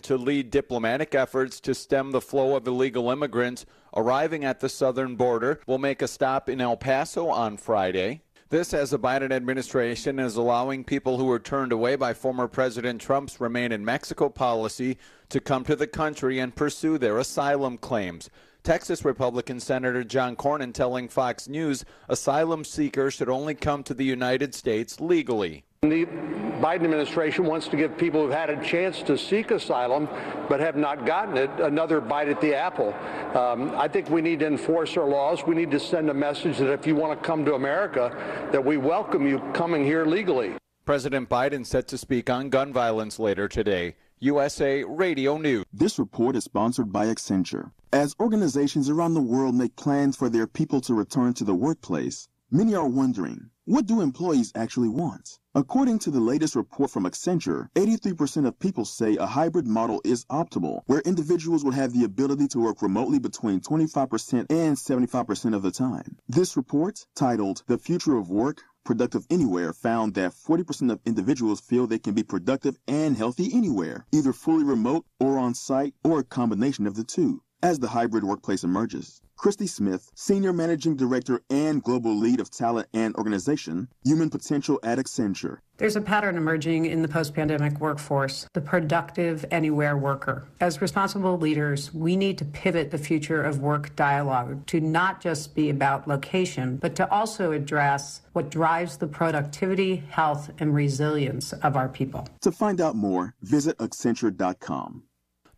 to lead diplomatic efforts to stem the flow of illegal immigrants arriving at the southern border will make a stop in El Paso on Friday. This as the Biden administration is allowing people who were turned away by former President Trump's Remain in Mexico policy to come to the country and pursue their asylum claims. Texas Republican Senator John Cornyn telling Fox News asylum seekers should only come to the United States legally. The Biden administration wants to give people who've had a chance to seek asylum but have not gotten it another bite at the apple. Um, I think we need to enforce our laws. We need to send a message that if you want to come to America, that we welcome you coming here legally. President Biden set to speak on gun violence later today. USA Radio News. This report is sponsored by Accenture. As organizations around the world make plans for their people to return to the workplace, many are wondering, what do employees actually want? According to the latest report from Accenture, 83% of people say a hybrid model is optimal, where individuals would have the ability to work remotely between 25% and 75% of the time. This report, titled The Future of Work, Productive Anywhere found that 40% of individuals feel they can be productive and healthy anywhere, either fully remote or on site or a combination of the two, as the hybrid workplace emerges. Christie Smith, Senior Managing Director and Global Lead of Talent and Organization, Human Potential at Accenture. There's a pattern emerging in the post pandemic workforce the productive anywhere worker. As responsible leaders, we need to pivot the future of work dialogue to not just be about location, but to also address what drives the productivity, health, and resilience of our people. To find out more, visit Accenture.com.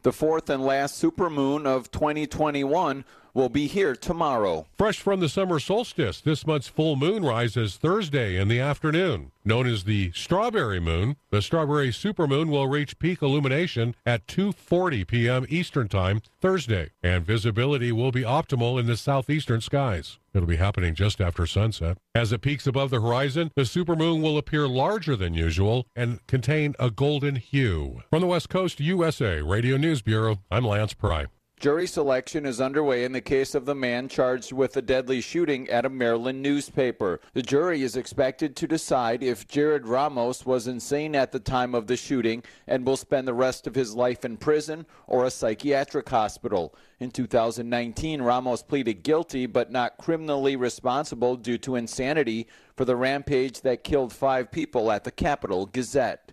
The fourth and last supermoon of 2021 will be here tomorrow. Fresh from the summer solstice, this month's full moon rises Thursday in the afternoon. Known as the strawberry moon, the strawberry supermoon will reach peak illumination at 2:40 p.m. Eastern Time Thursday, and visibility will be optimal in the southeastern skies. It'll be happening just after sunset. As it peaks above the horizon, the supermoon will appear larger than usual and contain a golden hue. From the West Coast USA Radio News Bureau, I'm Lance Pry. Jury selection is underway in the case of the man charged with the deadly shooting at a Maryland newspaper. The jury is expected to decide if Jarrod Ramos was insane at the time of the shooting and will spend the rest of his life in prison or a psychiatric hospital. In 2019, Ramos pleaded guilty but not criminally responsible due to insanity for the rampage that killed five people at the Capital Gazette.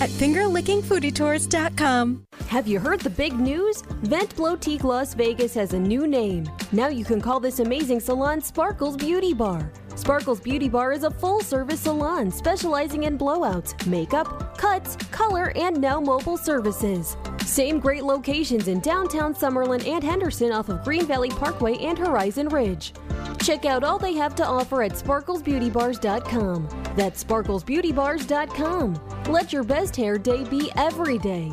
at fingerlickingfoodietours.com. Have you heard the big news? Vent Blotique Las Vegas has a new name. Now you can call this amazing salon Sparkles Beauty Bar. Sparkles Beauty Bar is a full service salon specializing in blowouts, makeup, cuts, color, and now mobile services. Same great locations in downtown Summerlin and Henderson off of Green Valley Parkway and Horizon Ridge. Check out all they have to offer at sparklesbeautybars.com. That's sparklesbeautybars.com. Let your best hair day be every day.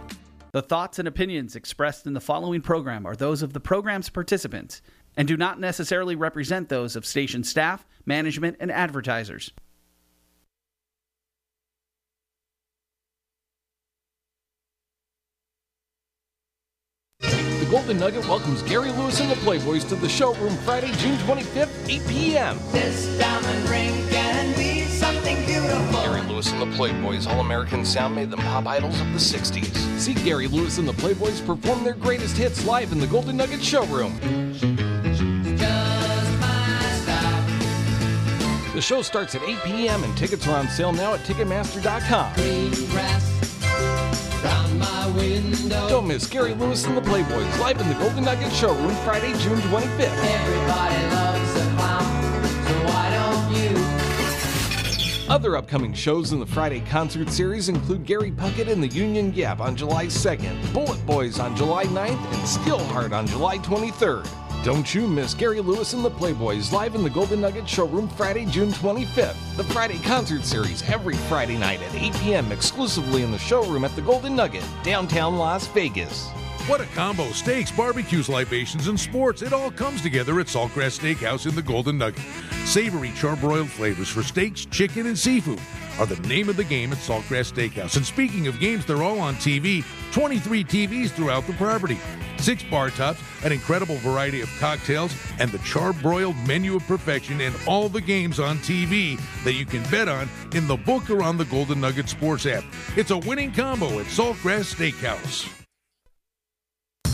The thoughts and opinions expressed in the following program are those of the program's participants and do not necessarily represent those of station staff, management, and advertisers. The Golden Nugget welcomes Gary Lewis and the Playboys to the showroom Friday, June 25th, 8 p.m. This diamond ring Gary Lewis and the Playboys, All American sound made them pop idols of the 60s. See Gary Lewis and the Playboys perform their greatest hits live in the Golden Nugget showroom. The show starts at 8 p.m. and tickets are on sale now at Ticketmaster.com. Don't miss Gary Lewis and the Playboys live in the Golden Nugget showroom Friday, June 25th. Other upcoming shows in the Friday concert series include Gary Puckett and the Union Gap on July 2nd, Bullet Boys on July 9th, and Skillheart on July 23rd. Don't you miss Gary Lewis and the Playboys live in the Golden Nugget showroom Friday, June 25th. The Friday concert series every Friday night at 8 p.m. exclusively in the showroom at the Golden Nugget, downtown Las Vegas. What a combo! Steaks, barbecues, libations, and sports. It all comes together at Saltgrass Steakhouse in the Golden Nugget. Savory charbroiled flavors for steaks, chicken, and seafood are the name of the game at Saltgrass Steakhouse. And speaking of games, they're all on TV 23 TVs throughout the property, six bar tops, an incredible variety of cocktails, and the charbroiled menu of perfection, and all the games on TV that you can bet on in the book or on the Golden Nugget Sports app. It's a winning combo at Saltgrass Steakhouse.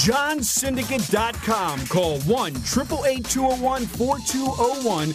JohnSyndicate.com. Call 1 888 201 4201.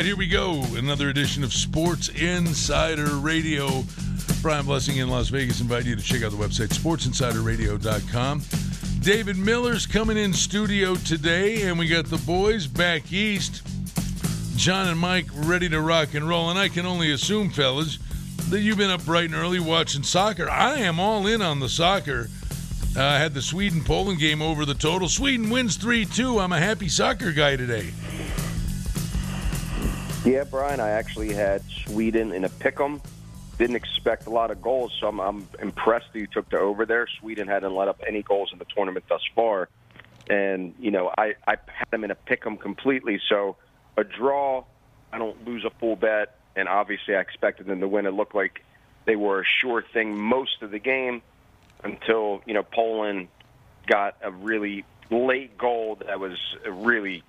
Right, here we go. Another edition of Sports Insider Radio. Brian Blessing in Las Vegas. Invite you to check out the website, sportsinsiderradio.com. David Miller's coming in studio today, and we got the boys back east. John and Mike ready to rock and roll. And I can only assume, fellas, that you've been up bright and early watching soccer. I am all in on the soccer. Uh, I had the Sweden Poland game over the total. Sweden wins 3 2. I'm a happy soccer guy today. Yeah, Brian, I actually had Sweden in a pick 'em. Didn't expect a lot of goals, so I'm, I'm impressed that you took the over there. Sweden hadn't let up any goals in the tournament thus far. And, you know, I, I had them in a pick 'em completely. So a draw, I don't lose a full bet. And obviously, I expected them to win. It looked like they were a sure thing most of the game until, you know, Poland got a really late goal that was really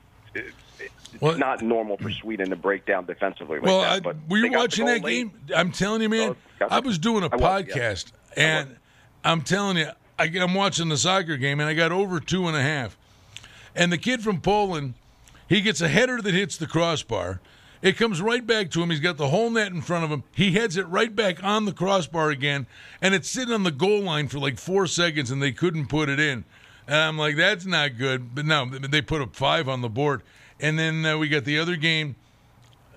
it's not normal for Sweden to break down defensively like well, that. I, were you watching that late. game? I'm telling you, man. I was doing a was, yeah. podcast, and I'm telling you, I, I'm watching the soccer game, and I got over two and a half. And the kid from Poland, he gets a header that hits the crossbar. It comes right back to him. He's got the whole net in front of him. He heads it right back on the crossbar again, and it's sitting on the goal line for like four seconds, and they couldn't put it in. And I'm like, that's not good. But no, they put up five on the board. And then uh, we got the other game,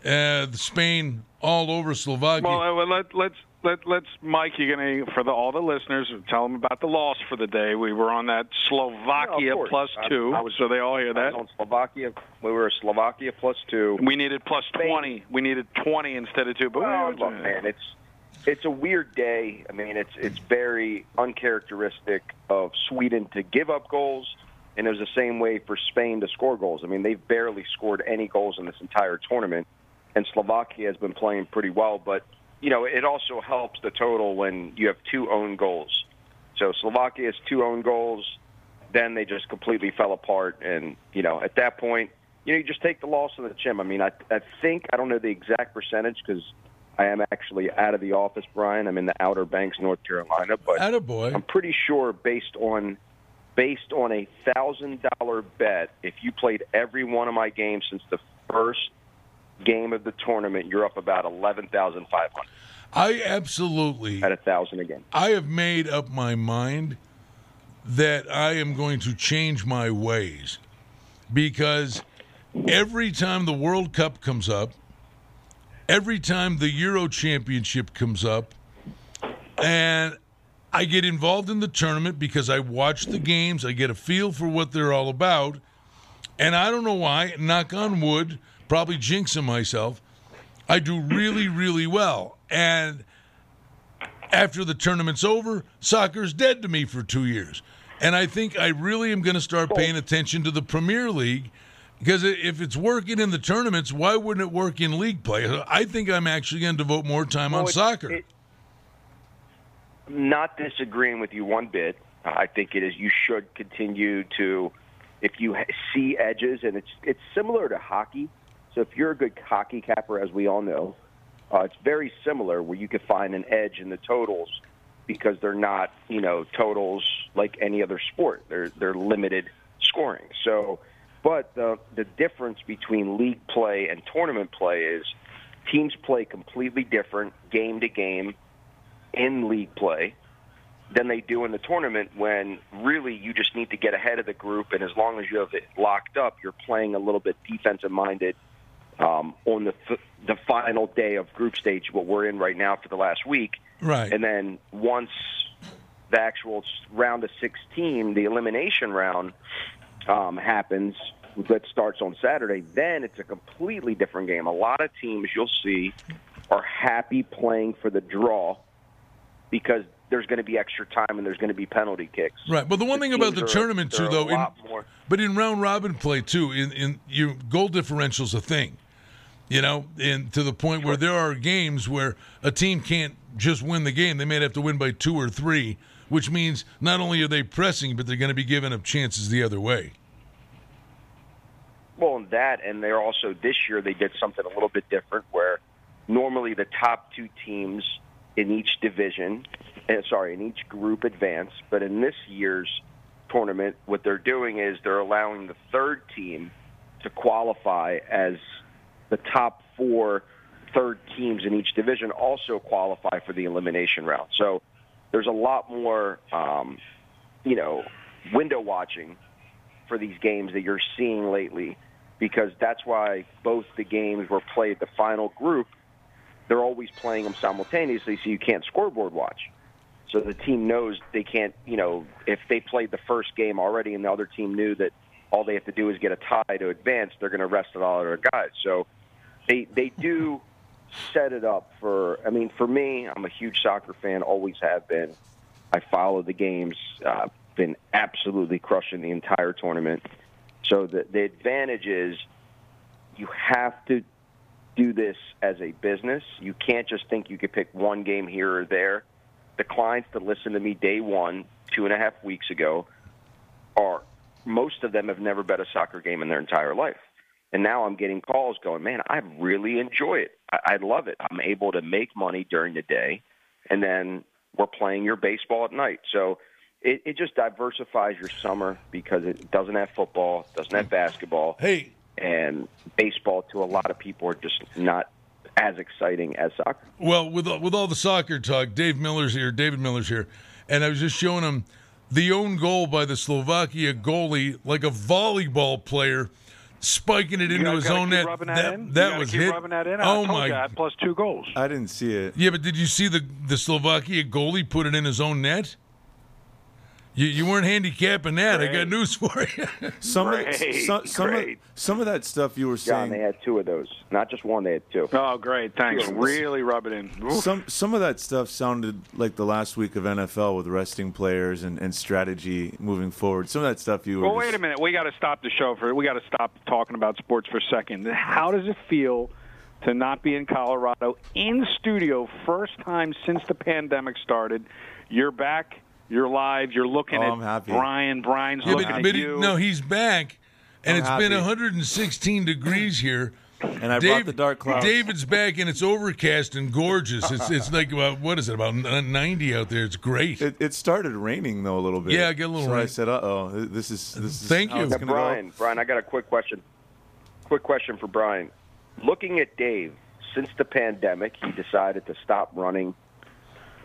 uh, Spain all over Slovakia. Well, uh, well, let, let's let let's Mike. You're gonna for the all the listeners tell them about the loss for the day. We were on that Slovakia Yeah, of course. plus I- two, I was- so they all hear I that. was on Slovakia. We were Slovakia plus two. We needed plus twenty. We needed twenty instead of two. But Well, we- look, man, it's it's a weird day. I mean, it's it's very uncharacteristic of Sweden to give up goals, and it was the same way for Spain to score goals. I mean, they've barely scored any goals in this entire tournament, and Slovakia has been playing pretty well. But you know, it also helps the total when you have two own goals. So Slovakia has two own goals. Then they just completely fell apart, and you know, at that point, you know, you just take the loss on the chin. I mean, I I think I don't know the exact percentage because I am actually out of the office, Brian. I'm in the Outer Banks, North Carolina, but Attaboy. I'm pretty sure based on based on a thousand dollar bet, if you played every one of my games since the first game of the tournament, you're up about eleven thousand five hundred I absolutely at a thousand again. I have made up my mind that I am going to change my ways because every time the World Cup comes up, every time the Euro Championship comes up, and I get involved in the tournament because I watch the games, I get a feel for what they're all about, and I don't know why, knock on wood, probably jinxing myself, I do really, really well. And after the tournament's over, soccer's dead to me for two years. And I think I really am going to start oh. paying attention to the Premier League because if it's working in the tournaments, why wouldn't it work in league play? I think I'm actually going to devote more time Well, on it- soccer. it- not disagreeing with you one bit. I think it is. You should continue to, if you see edges, and it's it's similar to hockey. So if you're a good hockey capper, as we all know, uh, it's very similar where you could find an edge in the totals because they're not, you know, totals like any other sport. They're they're limited scoring. So, but the the difference between league play and tournament play is teams play completely different game to game in league play than they do in the tournament when really you just need to get ahead of the group and as long as you have it locked up you're playing a little bit defensive minded um, on the the final day of group stage what we're in right now for the last week Right. and then once the actual round of 16 the elimination round um, happens that starts on Saturday, then it's a completely different game. A lot of teams you'll see are happy playing for the draw because there's going to be extra time and there's going to be penalty kicks. Right. But the one thing about the are- tournament too, though, in, but in round robin play too, in in your goal differential's a thing. You know, and to the point where there are games where a team can't just win the game; they may have to win by two or three, which means not only are they pressing, but they're going to be giving up chances the other way. Well, and that, and they're also this year they did something a little bit different where normally the top two teams in each division, uh, sorry, in each group advance, but in this year's tournament, what they're doing is they're allowing the third team to qualify as the top four third teams in each division also qualify for the elimination round. So there's a lot more, um, you know, window watching for these games that you're seeing lately because that's why both the games were played the final group they're always playing them simultaneously so you can't scoreboard watch. So the team knows they can't you know if they played the first game already and the other team knew that all they have to do is get a tie to advance they're going to rest it all their guys. So they they do set it up for i mean for me i'm a huge soccer fan always have been. I follow the games. Uh, been absolutely crushing the entire tournament. So the the advantage is you have to do this as a business. You can't just think you could pick one game here or there. The clients that listened to me day one, two and a half weeks ago, are most of them have never bet a soccer game in their entire life. And now I'm getting calls going, man, I really enjoy it. I, I love it. I'm able to make money during the day, and then we're playing your baseball at night. So it, it just diversifies your summer because it doesn't have football, doesn't have basketball. Hey, and baseball to a lot of people are just not as exciting as soccer. Well, with with all the soccer talk, Dave Miller's here. David Miller's here, and I was just showing him the own goal by the Slovakia goalie, like a volleyball player, spiking it into his own net. that That, in. That was keep hit. rubbing that in. I Oh told my! God! plus Two goals. I didn't see it. Yeah, but did you see the the Slovakia goalie put it in his own net? You, you weren't handicapping that. I got news for you. Some of, Great, some, some, of, some of that stuff you were John, saying. they had two of those, not just one. They had two. Oh, great! Thanks. Really rub it in. Oof. Some some of that stuff sounded like the last week of NFL with resting players and, and strategy moving forward. Some of that stuff you were. Well, just- wait a minute. We got to stop the show for. We got to stop talking about sports for a second. How does it feel to not be in Colorado in studio first time since the pandemic started? You're back. You're live. You're looking Oh, at I'm happy. Brian. Brian's Yeah, looking but, at but he- you. no, he's back, and I'm it's been 116 degrees here. And I brought the dark clouds. David's back, and it's overcast and gorgeous. It's it's like about what is it about 90 out there? It's great. It, it started raining though a little bit. Yeah, I get a little so I rain. said, "Uh oh, this is this is." Thank how you. it's Now, go." Brian, Brian, I got a quick question. Quick question for Brian. Looking at Dave, since the pandemic, he decided to stop running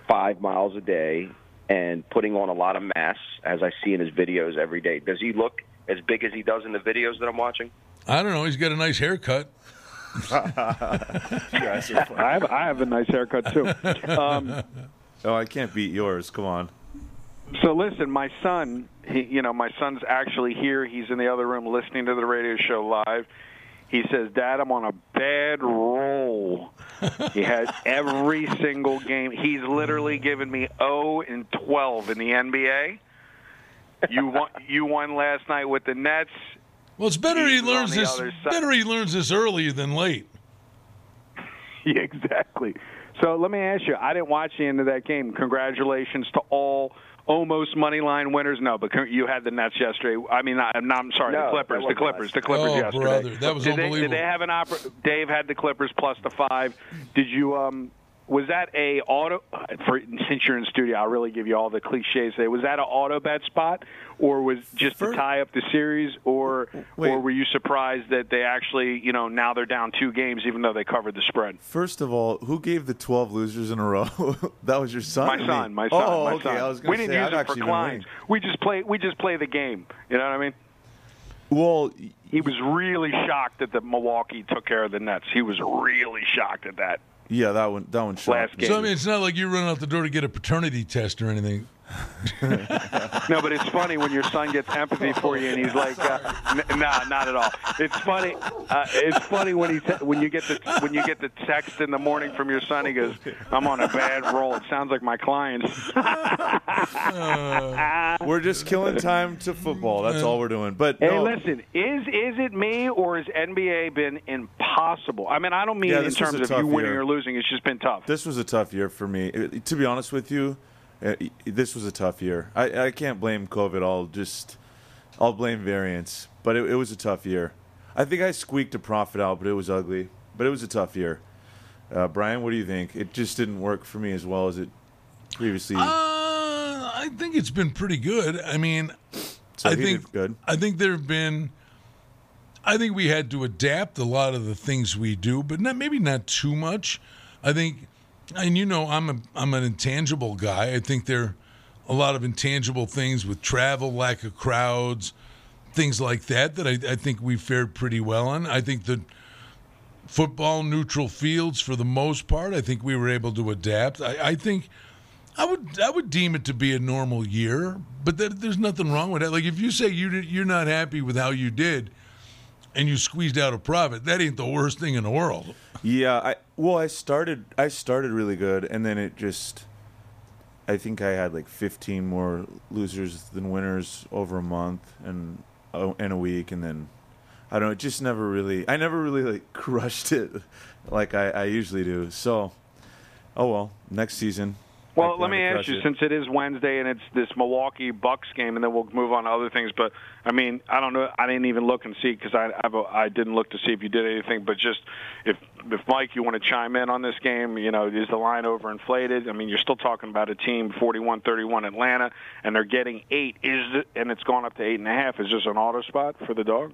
five miles a day and putting on a lot of mass, as I see in his videos every day. Does he look as big as he does in the videos that I'm watching? I don't know. He's got a nice haircut. I have, I have a nice haircut too. Um, Oh, I can't beat yours. Come on. So listen, my son, he, you know, my son's actually here. He's in the other room listening to the radio show live. He says, "Dad, I'm on a bad roll." he had every single game. He's literally given me 0 and 12 in the NBA. You won. You won last night with the Nets. Well, it's better he He's learns this. Better he learns this early than late. Yeah, exactly. So let me ask you. I didn't watch the end of that game. Congratulations to all almost money line winners. No, but you had the Nets yesterday. I mean, I, no, I'm sorry, No, the Clippers, the wasn't Clippers, us. the Clippers Oh, yesterday. brother, that was did They, did they have an oppor- Dave had the Clippers plus the five. Did you? um Was that a auto? For since you're in studio, I'll really give you all the cliches. There was that an auto bet spot, or was just to tie up the series, or Wait. or were you surprised that they actually, you know, now they're down two games, even though they covered the spread? First of all, who gave the twelve losers in a row? that was your son. My me? son, my son, Oh, my okay. son. I was gonna we didn't say, use I've it for clients. We just play. We just play the game. You know what I mean? Well, He was really shocked that the Milwaukee took care of the Nets. He was really shocked at that. Yeah, that one. That one. shocked Last game. So I mean, it's not like you're running out the door to get a paternity test or anything. No, but it's funny when your son gets empathy for you, and he's like, uh, n- "Nah, not at all." It's funny. Uh, it's funny when he when you get the when you get the text in the morning from your son. He goes, "I'm on a bad roll." It sounds like my clients. We're just killing time to football. That's all we're doing. But Hey, no, listen, is is it me or has NBA been impossible? I mean, I don't mean Yeah, in terms of you winning year. or losing. It's just been tough. this was a tough year for me. Uh, To be honest with you, uh, this was a tough year. I, I can't blame COVID. I'll just I'll blame variants. But it, it was a tough year. I think I squeaked a profit out, but it was ugly. But it was a tough year. Uh, Brian, what do you think? It just didn't work for me as well as it previously. Uh, I think it's been pretty good. I mean, so I think good. I think there have been I think we had to adapt a lot of the things we do, but not maybe not too much. I think, and you know, I'm a I'm an intangible guy. I think there are a lot of intangible things with travel, lack of crowds, things like that that I, I think we fared pretty well on. I think the football neutral fields for the most part, I think we were able to adapt. I, I think I would I would deem it to be a normal year, but there, there's nothing wrong with that. Like if you say you did- you're not happy with how you did, and you squeezed out a profit, that ain't the worst thing in the world. Yeah, I well, I started I started really good, and then it just. I think I had like 15 more losers than winners over a month and oh, and a week, and then I don't know. It just never really. I never really like crushed it like I, I usually do. So, oh well. Next season. I Well, let me ask you, it. since it is Wednesday and it's this Milwaukee Bucks game, and then we'll move on to other things. But I mean, I don't know. I didn't even look and see because I I've, I didn't look to see if you did anything. But just if if Mike, you want to chime in on this game, you know, is the line overinflated? I mean, you're still talking about a team 41-31 Atlanta, and they're getting eight. Is it, and it's gone up to eight and a half. Is this an auto spot for the dog?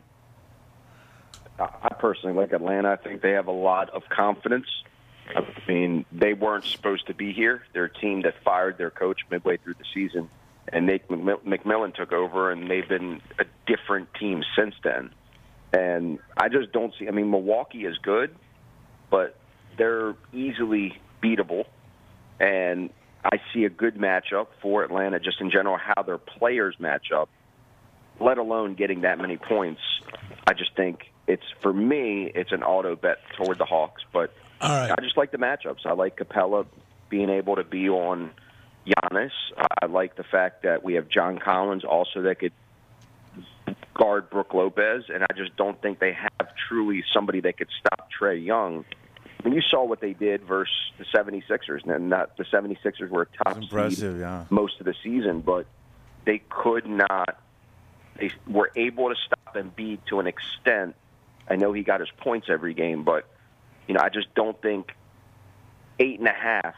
I personally like Atlanta. I think they have a lot of confidence. I mean, they weren't supposed to be here. They're a team that fired their coach midway through the season, and Nate McMillan took over, and they've been a different team since then. And I just don't see. I mean, Milwaukee is good, but they're easily beatable, and I see a good matchup for Atlanta just in general. How their players match up, let alone getting that many points. I just think it's for me, it's an auto bet toward the Hawks. But All right. I just like the matchups. I like Capela being able to be on Giannis. I like the fact that we have John Collins also that could guard Brook Lopez, and I just don't think they have truly somebody that could stop Trae Young. I mean, you saw what they did versus the 76ers, and not the 76ers were a top impressive, seed yeah. most of the season, but they could not. They were able to stop Embiid to an extent. I know he got his points every game, but you know, I just don't think eight and a half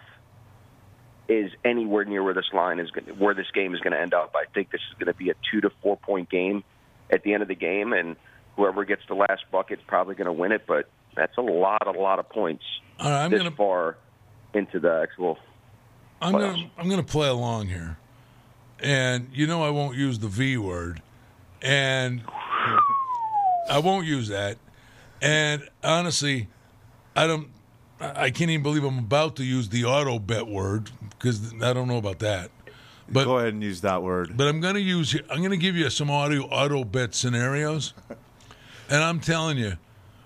is anywhere near where this line is going, where this game is going to end up. I think this is going to be a two to four point game at the end of the game, and whoever gets the last bucket is probably going to win it. But that's a lot, a lot of points All right, I'm this gonna far into the actual. I'm gonna I'm gonna play along here, and you know I won't use the V word, and I won't use that. And honestly, I don't. I can't even believe I'm about to use the auto bet word because I don't know about that. But go ahead and use that word. But I'm going to use. I'm going to give you some audio auto bet scenarios, and I'm telling you,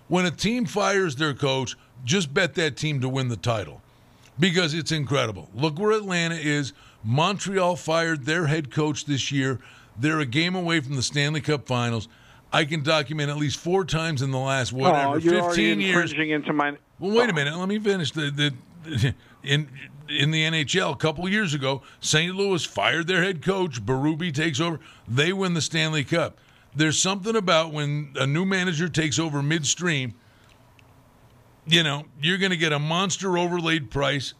when a team fires their coach, just bet that team to win the title because it's incredible. Look where Atlanta is. Montreal fired their head coach this year. They're a game away from the Stanley Cup Finals. I can document at least four times in the last whatever oh, you're 15 years. into my. Well, wait a minute. Let me finish. The, the in in the NHL a couple years ago, St. Louis fired their head coach. Berube takes over. They win the Stanley Cup. There's something about when a new manager takes over midstream. You know, you're going to get a monster overlaid price,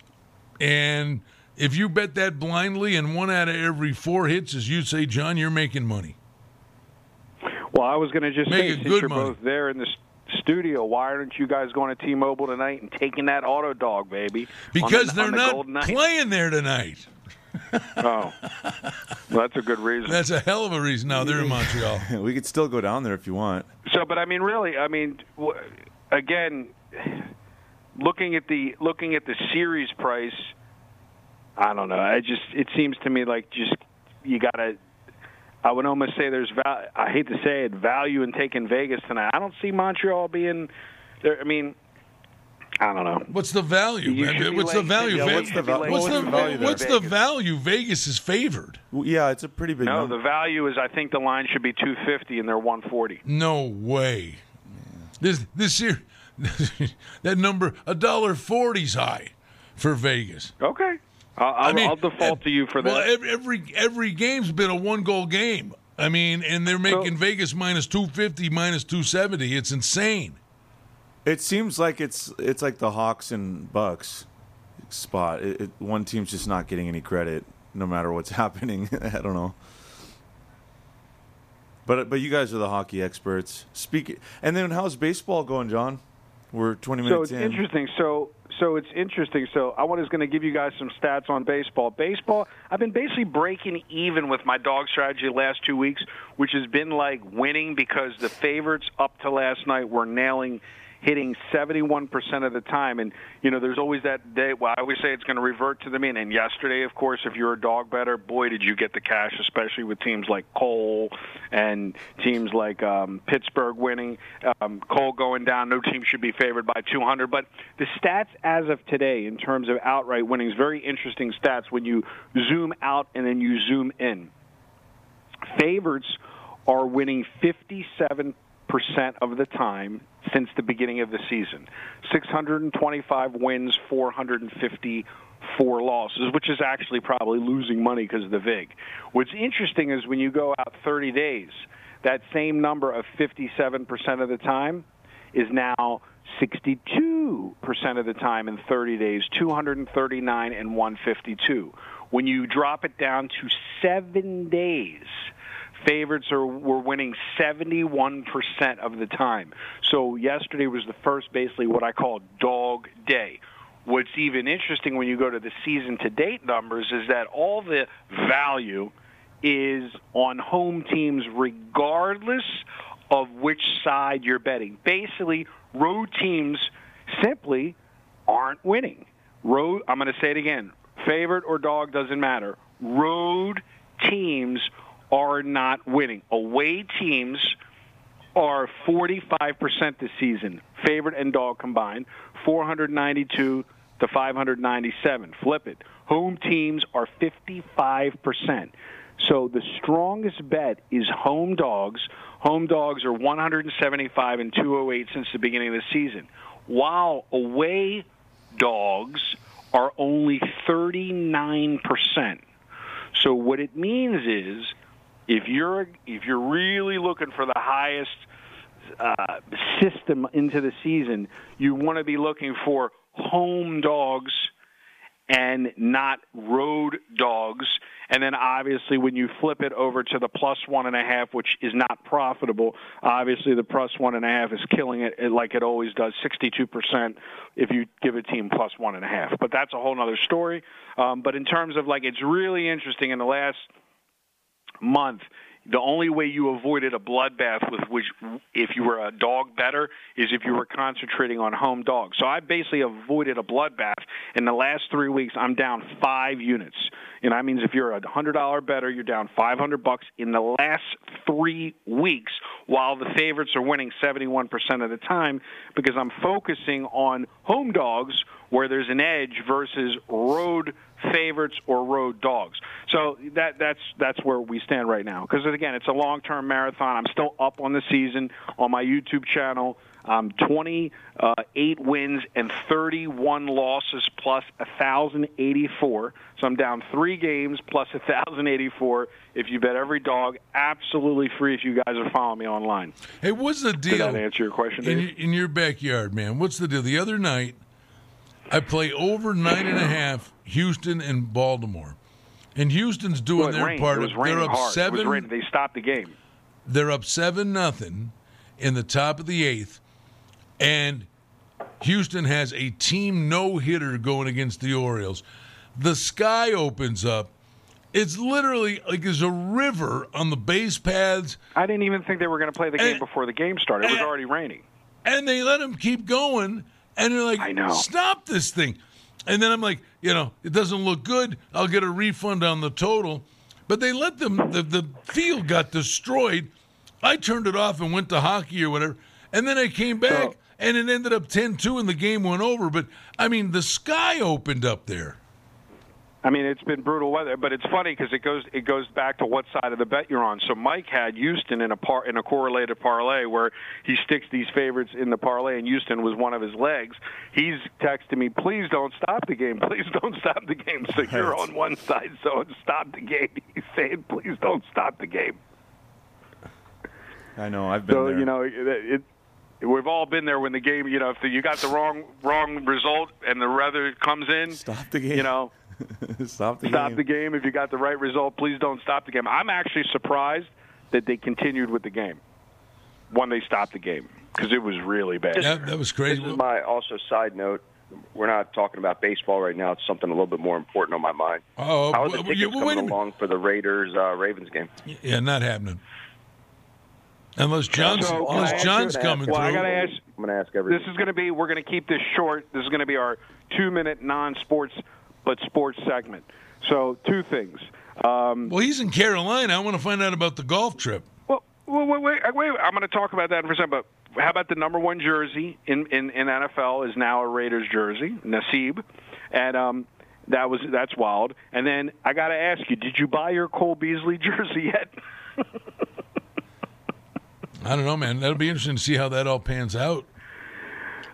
and if you bet that blindly and one out of every four hits, as you say, John, you're making money. Well, I was going to just Make say, since good you're money. both there in the studio, why aren't you guys going to T-Mobile tonight and taking that auto dog, baby? Because the- they're on the not Golden playing there tonight. Oh, well, that's a good reason. That's a hell of a reason. Now they're in Montreal. we could still go down there if you want. So, but I mean, really, I mean, w- again, looking at the looking at the series price, I don't know. I just it seems to me like just you got to. I would almost say there's val- I hate to say it value in taking Vegas tonight. I don't see Montreal being there. I mean, I don't know. What's the value? Man? should be What's the value? yeah, what's the val- what's what's the, the value there? what's the value? Vegas is favored. Well, yeah, it's a pretty big No, number. the value is I think the line should be 250 and they're 140. No way. This this year, that number a dollar forty's high for Vegas. Okay, I'll, I'll, I'll default to you for that. Well, every every, every game's been a one goal game. I mean, and they're making Vegas minus two fifty, minus two seventy. It's insane. It seems like it's it's like the Hawks and Bucks spot. It, it, one team's just not getting any credit, no matter what's happening. I don't know. But but you guys are the hockey experts. Speak. And then how's baseball going, John? We're 20 minutes. So minutes it's in. interesting. So so it's interesting. So I was going to give you guys some stats on baseball. Baseball, I've been basically breaking even with my dog strategy the last two weeks, which has been like winning because the favorites up to last night were nailing hitting 71% of the time. And, you know, there's always that day, well, I always say it's going to revert to the mean. And yesterday, of course, if you're a dog better, boy, did you get the cash, especially with teams like Cole and teams like um, Pittsburgh winning. Um, Cole going down, no team should be favored by 200. But the stats as of today in terms of outright winnings, very interesting stats when you zoom out and then you zoom in. Favorites are winning 57% of the time since the beginning of the season. 625 wins, 454 losses, which is actually probably losing money because of the VIG. What's interesting is when you go out 30 days, that same number of 57% of the time is now 62% of the time in 30 days, 239 and 152. When you drop it down to seven days, favorites are were winning 71% of the time. So yesterday was the first basically what I call dog day. What's even interesting when you go to the season to date numbers is that all the value is on home teams regardless of which side you're betting. Basically, road teams simply aren't winning. Road I'm going to say it again. Favorite or dog doesn't matter. Road teams are not winning. Away teams are 45% this season, favorite and dog combined, 492 to 597. Flip it. Home teams are 55%. So the strongest bet is home dogs. Home dogs are 175 and 208 since the beginning of the season, while away dogs are only 39%. So what it means is if you're if you're really looking for the highest uh, system into the season, you want to be looking for home dogs and not road dogs. And then obviously when you flip it over to the plus one and a half, which is not profitable, obviously the plus one and a half is killing it like it always does, 62% if you give a team plus one and a half. But that's a whole other story. Um, but in terms of like, it's really interesting in the last month. The only way you avoided a bloodbath with which, if you were a dog better, is if you were concentrating on home dogs. So I basically avoided a bloodbath. In the last three weeks, I'm down five units, and that means if you're a hundred dollar better, you're down 500 bucks in the last three weeks, while the favorites are winning 71% of the time because I'm focusing on home dogs where there's an edge versus road favorites or road dogs. So that that's that's where we stand right now. Because again, it's a long-term marathon. I'm still up on the season on my YouTube channel. Um, 28 wins and 31 losses plus 1,084. So I'm down three games plus 1,084. If you bet every dog, absolutely free if you guys are following me online. Hey, what's the deal? Did that answer your question, in, in your backyard, man? What's the deal? The other night, I play over nine and a half Houston and Baltimore, and Houston's doing Well, their rained. part. It was They're up hard. Seven. They stopped the game. They're up seven nothing in the top of the eighth, and Houston has a team no hitter going against the Orioles. The sky opens up. It's literally like there's a river on the base paths, I didn't even think they were going to play the game before the game started. It was already raining. and they let them keep going, and they're like, I know. "Stop this thing!" And then I'm like, you know, it doesn't look good. I'll get a refund on the total, but they let them. The, the field got destroyed. I turned it off and went to hockey or whatever, and then I came back, and it ended up 10-2, and the game went over. But I mean, the sky opened up there. I mean, it's been brutal weather, but it's funny because it goes it goes back to what side of the bet you're on. So Mike had Houston in a par in a correlated parlay where he sticks these favorites in the parlay, and Houston was one of his legs. He's texting me, "Please don't stop the game. Please don't stop the game." So you're on one side, so stop the game. He's saying, "Please don't stop the game." I know. I've been there. So there. you know, it, it, we've all been there when the game. You know, if the, you got the wrong wrong result and the weather comes in, stop the game. You know, stop the stop game. the game. If you got the right result, please don't stop the game. I'm actually surprised that they continued with the game when they stopped the game because it was really bad. that was crazy. This is my also side note. We're not talking about baseball right now. It's something a little bit more important on my mind. Oh, How are the tickets yeah, well, coming along for the Raiders uh, Ravens game? Yeah, not happening. Unless John's So, unless ask John's coming well, I through. gotta ask. I'm going to ask everyone. This is going to be. We're going to keep this short. This is going to be our two-minute non-sports but sports segment. So, two things. Um, well, he's in Carolina. I want to find out about the golf trip. Well, wait, wait, wait, wait. I'm going to talk about that in a second. But how about the number one jersey in, in, in NFL is now a Raiders jersey, Nassib, and um, that was that's wild. And then I got to ask you, did you buy your Cole Beasley jersey yet? I don't know, man. That'll be interesting to see how that all pans out.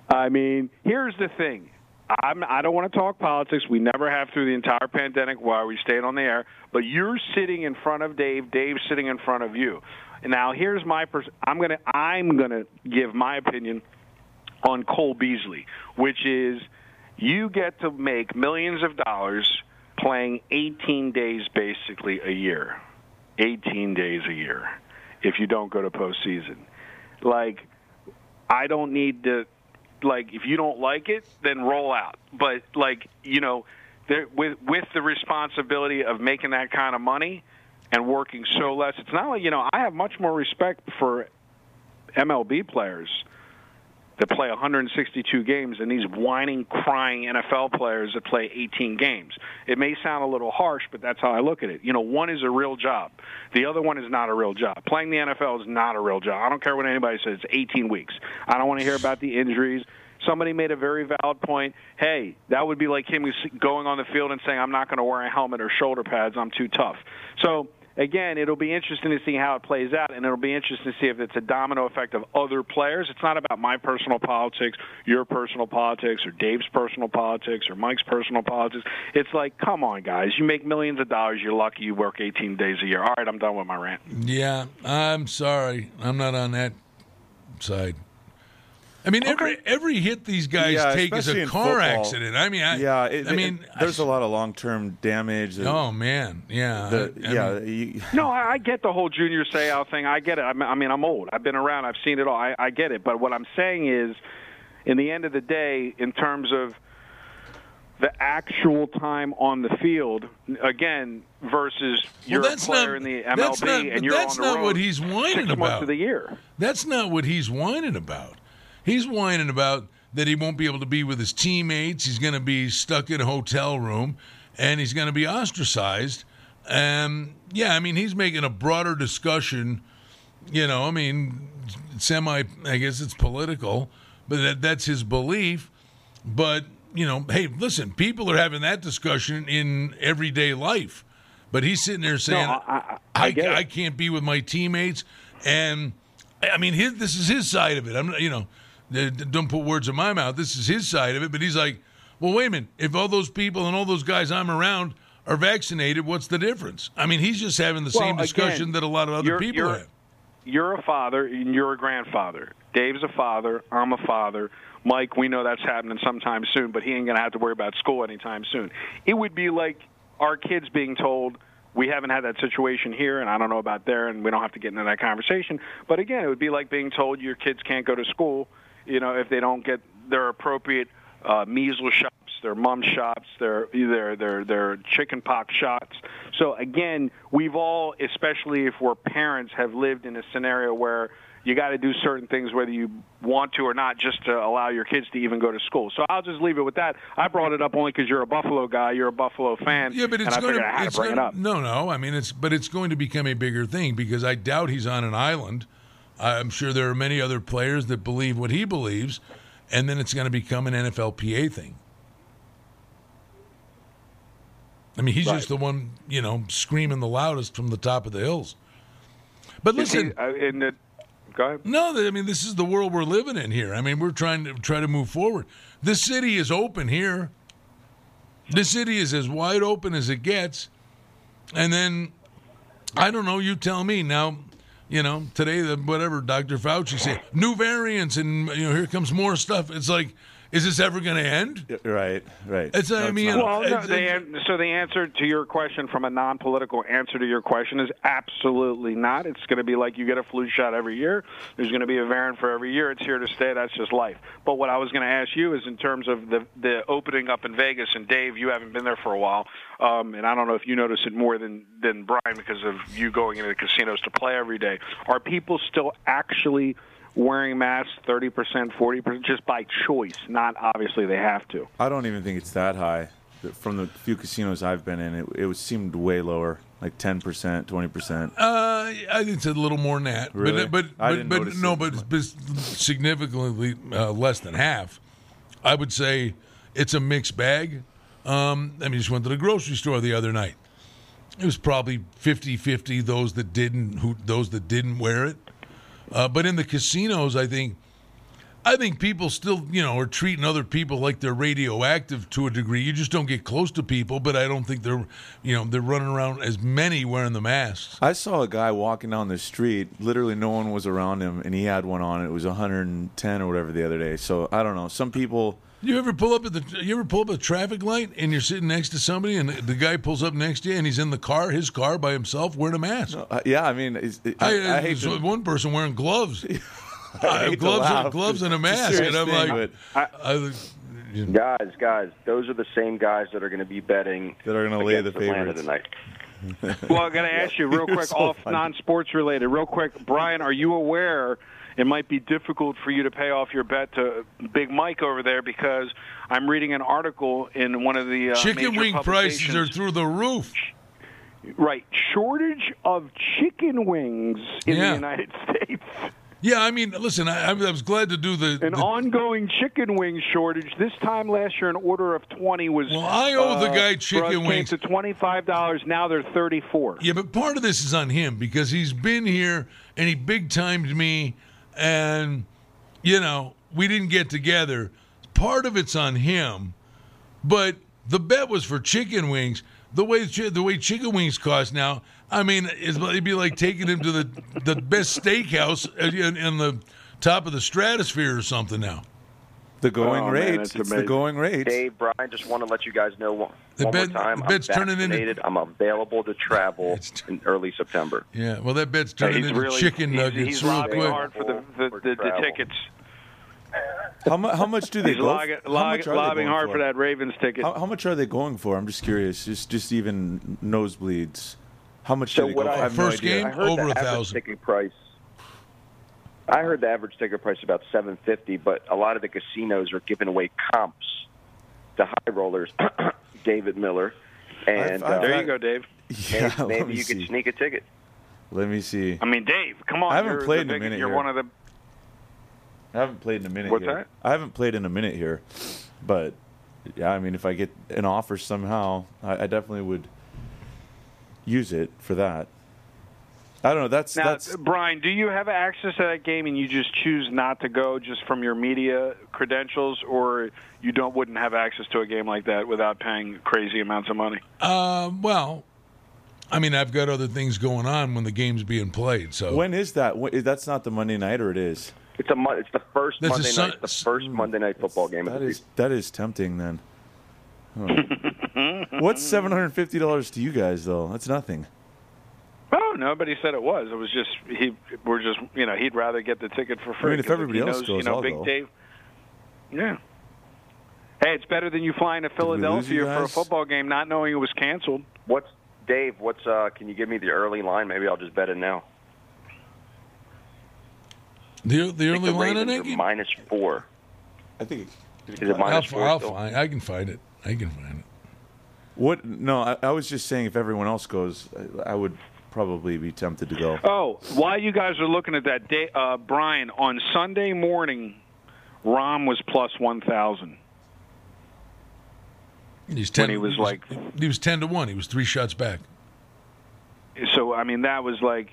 I mean, here's the thing. I'm, I don't want to talk politics. We never have through the entire pandemic while we stayed on the air. But you're sitting in front of Dave. Dave's sitting in front of you. And now here's my. Pers- I'm gonna. I'm gonna give my opinion on Cole Beasley, which is you get to make millions of dollars playing 18 days basically a year. 18 days a year if you don't go to postseason. Like, I don't need to. Like, if you don't like it, then roll out. But like, you know, there, with with the responsibility of making that kind of money and working so less, it's not like you know. I have much more respect for MLB players that play 162 games and these whining, crying NFL players that play 18 games. It may sound a little harsh, but that's how I look at it. You know, one is a real job. The other one is not a real job. Playing the NFL is not a real job. I don't care what anybody says. It's 18 weeks. I don't want to hear about the injuries. Somebody made a very valid point. Hey, that would be like him going on the field and saying, I'm not going to wear a helmet or shoulder pads. I'm too tough. So, again, it'll be interesting to see how it plays out, and it'll be interesting to see if it's a domino effect of other players. It's not about my personal politics, your personal politics, or Dave's personal politics, or Mike's personal politics. It's like, come on, guys. You make millions of dollars. You're lucky you work 18 days a year. All right, I'm done with my rant. Yeah, I'm sorry. I'm not on that side. I mean, every every hit these guys Yeah, take is a car football. accident. I mean, I, yeah, it, I mean, it- there's a lot of long term damage. Oh man, yeah, The- I- I yeah. mean- you- No, I, I get the whole junior say out thing. I get it. I mean, I mean, I'm old. I've been around. I've seen it all. I, I get it. But what I'm saying is, in the end of the day, in terms of the actual time on the field, again, versus you're a player not- in the that's MLB not- and but you're on the not road what he's whining six months about. of the year. That's not what he's whining about. He's whining about that he won't be able to be with his teammates. He's going to be stuck in a hotel room, and he's going to be ostracized. Um, yeah, I mean, he's making a broader discussion. You know, I mean, semi. I guess it's political, but that, that's his belief. But you know, hey, listen, people are having that discussion in everyday life. But he's sitting there saying, I- I, I, can't be with my teammates. And I mean, his, this is his side of it. I'm not, you know, don't put words in my mouth. This is his side of it. But he's like, well, wait a minute. If all those people and all those guys I'm around are vaccinated, what's the difference? I mean, he's just having the Well, same discussion again, that a lot of other you're- people you're- have. you're a father and you're a grandfather. Dave's a father. I'm a father. Mike, we know that's happening sometime soon, but he ain't going to have to worry about school anytime soon. It would be like our kids being told, we haven't had that situation here, and I don't know about there, and we don't have to get into that conversation. But again, it would be like being told your kids can't go to school, you know, if they don't get their appropriate uh, measles shots, their mum shots, their their their their chicken pox shots. So again, we've all, especially if we're parents, have lived in a scenario where you got to do certain things whether you want to or not just to allow your kids to even go to school. So I'll just leave it with that. I brought it up only because you're a Buffalo guy, you're a Buffalo fan, Yeah, but it's going to. It's to bring going, it up. No, no. I mean, it's but it's going to become a bigger thing because I doubt he's on an island. I'm sure there are many other players that believe what he believes, and then it's going to become an NFLPA thing. I mean, he's Right. just the one, you know, screaming the loudest from the top of the hills. But Is he- listen, uh, in the, go ahead. no, I mean, this is the world we're living in here. I mean, we're trying to try to move forward. This city is open here. This city is as wide open as it gets. And then, I don't know. You tell me now. You know, today the whatever Dr. Fauci said, new variants, and you know, here comes more stuff. It's like is this ever going to end? Right, right. It's, I mean, not. Well, no, it's- the, an- so the answer to your question from a non-political answer to your question is absolutely not. It's going to be like you get a flu shot every year. There's going to be a variant for every year. It's here to stay. That's just life. But what I was going to ask you is in terms of the the opening up in Vegas, and Dave, you haven't been there for a while, um, and I don't know if you notice it more than than Brian because of you going into the casinos to play every day. Are people still actually wearing masks 30%, 40% just by choice, not obviously they have to? I don't even think it's that high. From the few casinos I've been in, it, it was seemed way lower, like ten percent, twenty percent. Uh, I think it's a little more than that. Really? But I but didn't but, but no, it. but it's significantly uh, less than half. I would say it's a mixed bag. Um, I mean, just went to the grocery store the other night. It was probably 50-50 those that didn't who those that didn't wear it. Uh, but in the casinos, I think I think people still, you know, are treating other people like they're radioactive to a degree. You just don't get close to people, but I don't think they're, you know, they're running around as many wearing the masks. I saw a guy walking down the street. Literally, no one was around him, and he had one on. It was 110 or whatever the other day. So I don't know. Some people. You ever pull up at the you ever pull up at a traffic light and you're sitting next to somebody and the, the guy pulls up next to you and he's in the car, his car by himself wearing a mask. Uh, yeah, I mean, it's, it, I, I, I hate to, one person wearing gloves. I hate to gloves, laugh. and, gloves and a It's a mask, serious and I'm thing, like, but- I- Guys, guys, those are the same guys that are going to be betting that are going to lay the against Atlanta favorites tonight. Well, I'm going to ask you real quick, so off funny. non-sports related, real quick, Brian. Are you aware it might be difficult for you to pay off your bet to Big Mike over there because I'm reading an article in one of the uh, chicken wing prices are through the roof. right shortage of chicken wings in Yeah. the United States. Yeah, I mean, listen, I, I was glad to do the. An the- ongoing chicken wing shortage. This time last year, an order of twenty was. Well, I owe the uh, guy for us chicken wings. to twenty five dollars. Now they're thirty four. Yeah, but part of this is on him because he's been here and he big timed me, and you know we didn't get together. Part of it's on him, but the bet was for chicken wings. The way the way chicken wings cost now, I mean, it'd be like taking him to the the best steakhouse uh, in, in the top of the stratosphere or something. Now, The going Oh, man, rates. that's it's the going rates. Dave, Brian, just want to let you guys know one, The one bed- more time. the I'm turning into- I'm available to travel in early September. yeah, well, that bet's turning he's into really chicken he's, nuggets he's real lobbying quick. hard for the the, the, the tickets. How, mu- how much do they go? log- how log- much are they lobbying going hard for? for that Ravens ticket. How, how much are they going for? I'm just curious. Just just even nosebleeds. How much So do they what go I- for? I have no First idea. game? I heard Over the a thousand. ticket price. I heard the average ticket price about seven fifty, but a lot of the casinos are giving away comps to high rollers. David Miller, and I've- I've uh, there you go, Dave. Yeah, maybe, maybe you see. could sneak a ticket. Let me see. I mean, Dave, come on. I haven't you're played the in a big- minute You're here. one of the. I haven't played in a minute What's here. that? I haven't played in a minute here, but yeah, I mean, if I get an offer somehow, I, I definitely would use it for that. I don't know. That's Now, that's Brian, do you have access to that game and you just choose not to go just from your media credentials, or you don't wouldn't have access to a game like that without paying crazy amounts of money? Um, well, I mean, I've got other things going on when the game's being played. So when is that? That's not the Monday night, or it is. It's a mon- it's the first That's Monday Sun- night, the first Monday night football game of That the is season. that is tempting. Then, Huh. what's seven hundred fifty dollars to you guys though? That's nothing. Oh, nobody said it was. It was just he. We're just you know he'd rather get the ticket for free. I mean, if everybody else knows, goes, you know, I'll Big go. Dave. Yeah. Hey, it's better than you flying to Philadelphia for a football game not knowing it was canceled. What's Dave? What's uh? Can you give me the early line? Maybe I'll just bet it now. the the early the line on Ravens that game. minus four. I think. Is it I'll, minus four? I'll find. I can find it. I can find it. What? No, I, I was just saying if everyone else goes, I, I would probably be tempted to go. Oh, while you guys are looking at that, day, uh, Brian, on Sunday morning, Rahm was plus one thousand. He's ten. When he was like- he was ten to one. He was three shots back. So I mean, that was like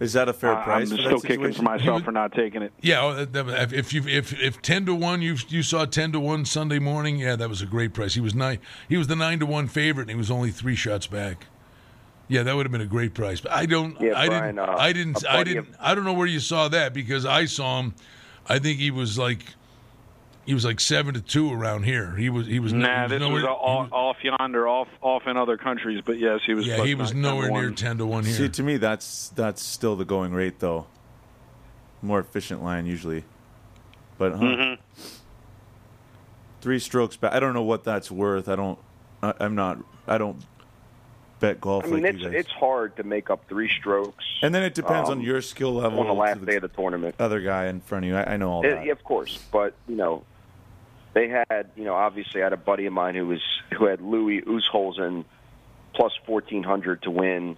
Is that a fair I- price? I'm for still that kicking for situation? myself for not taking it. Yeah, oh, that- that- if you if if ten to one you you saw ten to one Sunday morning, yeah, that was a great price. He was nine. He was the nine to one favorite, and he was only three shots back. Yeah, that would have been a great price. But I don't. Yeah, I Brian, didn't. uh, I didn't. a I buddy didn't. of- I don't know where you saw that because I saw him. I think he was like he was like seven to two around here. He was he was Nah, he this nowhere, was all, off yonder, off off in other countries. But yes, he was. yeah he was nine- nowhere number near one. ten to one here. See, to me, that's that's still the going rate, though. More efficient line usually, but huh. Mhm. three strokes back. I don't know what that's worth. I don't. I, I'm not. I don't bet golf I mean, like it's you guys. it's hard to make up three strokes. and then it depends um, on your skill level. on the to last day of the tournament. Other guy in front of you. I, I know all Uh, that. yeah, of course, but you know, they had you know obviously I had a buddy of mine who was who had Louis Oosthuizen plus fourteen hundred to win,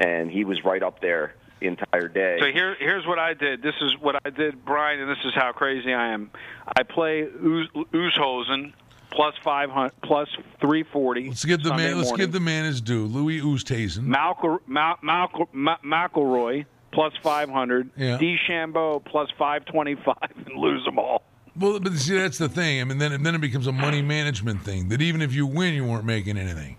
and he was right up there the entire day. So here, here's what I did. This is what I did, Brian, and this is how crazy I am. I play Oos- Oosthuizen plus five hundred, plus three forty. Let's give the Sunday man. Let's morning. give the man his due. Louis Oosthuizen. Malcol, Mal, Malcol, Ma- McIlroy plus five hundred. Yeah. DeChambeau plus five twenty five, and lose them all. Well, but see, that's the thing. I mean, then and then it becomes a money management thing. That even if you win, you weren't making anything.